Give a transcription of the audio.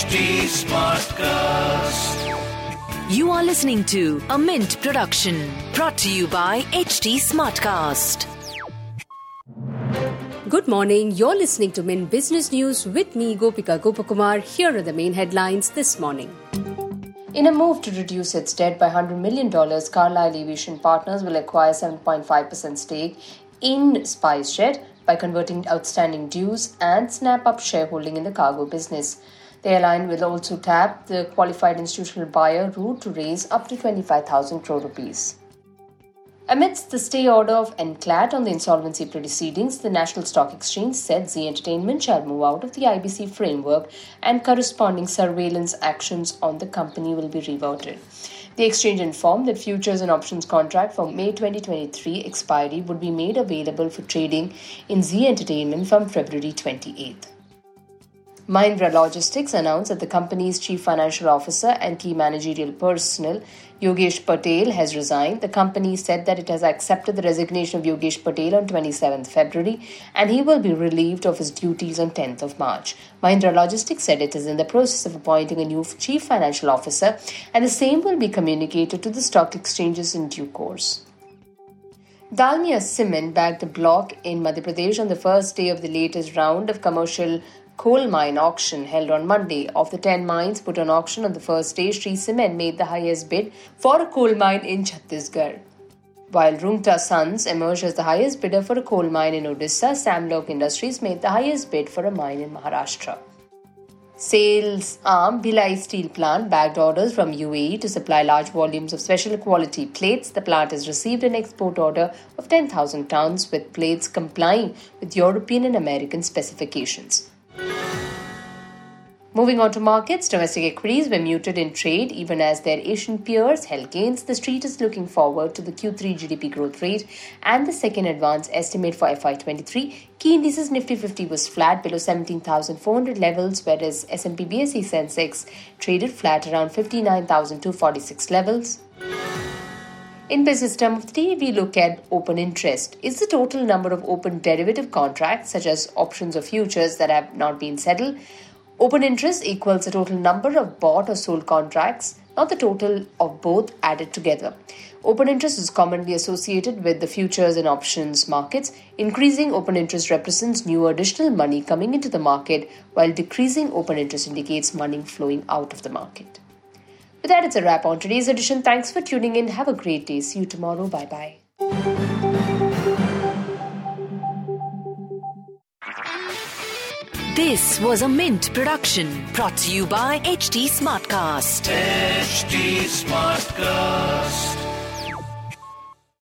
HT Smartcast. You are listening to a Mint production brought to you by HT Smartcast. Good morning. You're listening to Mint Business News with me, Gopika Gopakumar. Here are the main headlines this morning. In a move to reduce its debt by $100 million, Carlyle Aviation Partners will acquire 7.5% stake in SpiceJet by converting outstanding dues and snap up shareholding in the cargo business. The airline will also tap the qualified institutional buyer route to raise up to 25,000 crore rupees. Amidst the stay order of NCLAT on the insolvency proceedings, the National Stock Exchange said Zee Entertainment shall move out of the IBC framework and corresponding surveillance actions on the company will be reverted. The exchange informed that futures and options contract for May 2023 expiry would be made available for trading in Zee Entertainment from February 28th. Mahindra Logistics announced that the company's chief financial officer and key managerial personnel, Yogesh Patel, has resigned. The company said that it has accepted the resignation of Yogesh Patel on 27th February and he will be relieved of his duties on 10th of March. Mahindra Logistics said it is in the process of appointing a new chief financial officer and the same will be communicated to the stock exchanges in due course. Dalmia Cement bagged the block in Madhya Pradesh on the first day of the latest round of commercial coal mine auction held on Monday. Of the 10 mines put on auction on the first day, Shree Cement made the highest bid for a coal mine in Chhattisgarh. While Rungta Sons emerged as the highest bidder for a coal mine in Odisha, Samlok Industries made the highest bid for a mine in Maharashtra. SAIL's arm Bhilai Steel Plant bagged orders from UAE to supply large volumes of special quality plates. The plant has received an export order of 10,000 tons with plates complying with European and American specifications. Moving on to markets, domestic equities were muted in trade even as their Asian peers held gains. The street is looking forward to the Q3 GDP growth rate and the second advance estimate for FY23. Key indices Nifty 50 was flat below 17,400 levels, whereas S&P BSE Sensex traded flat around 59,246 levels. In business term day, we look at open interest. Is the total number of open derivative contracts, such as options or futures, that have not been settled? Open interest equals the total number of bought or sold contracts, not the total of both added together. Open interest is commonly associated with the futures and options markets. Increasing open interest represents new additional money coming into the market, while decreasing open interest indicates money flowing out of the market. With that, it's a wrap on today's edition. Thanks for tuning in. Have a great day. See you tomorrow. Bye bye. This was a Mint production brought to you by HT Smartcast. HT Smartcast.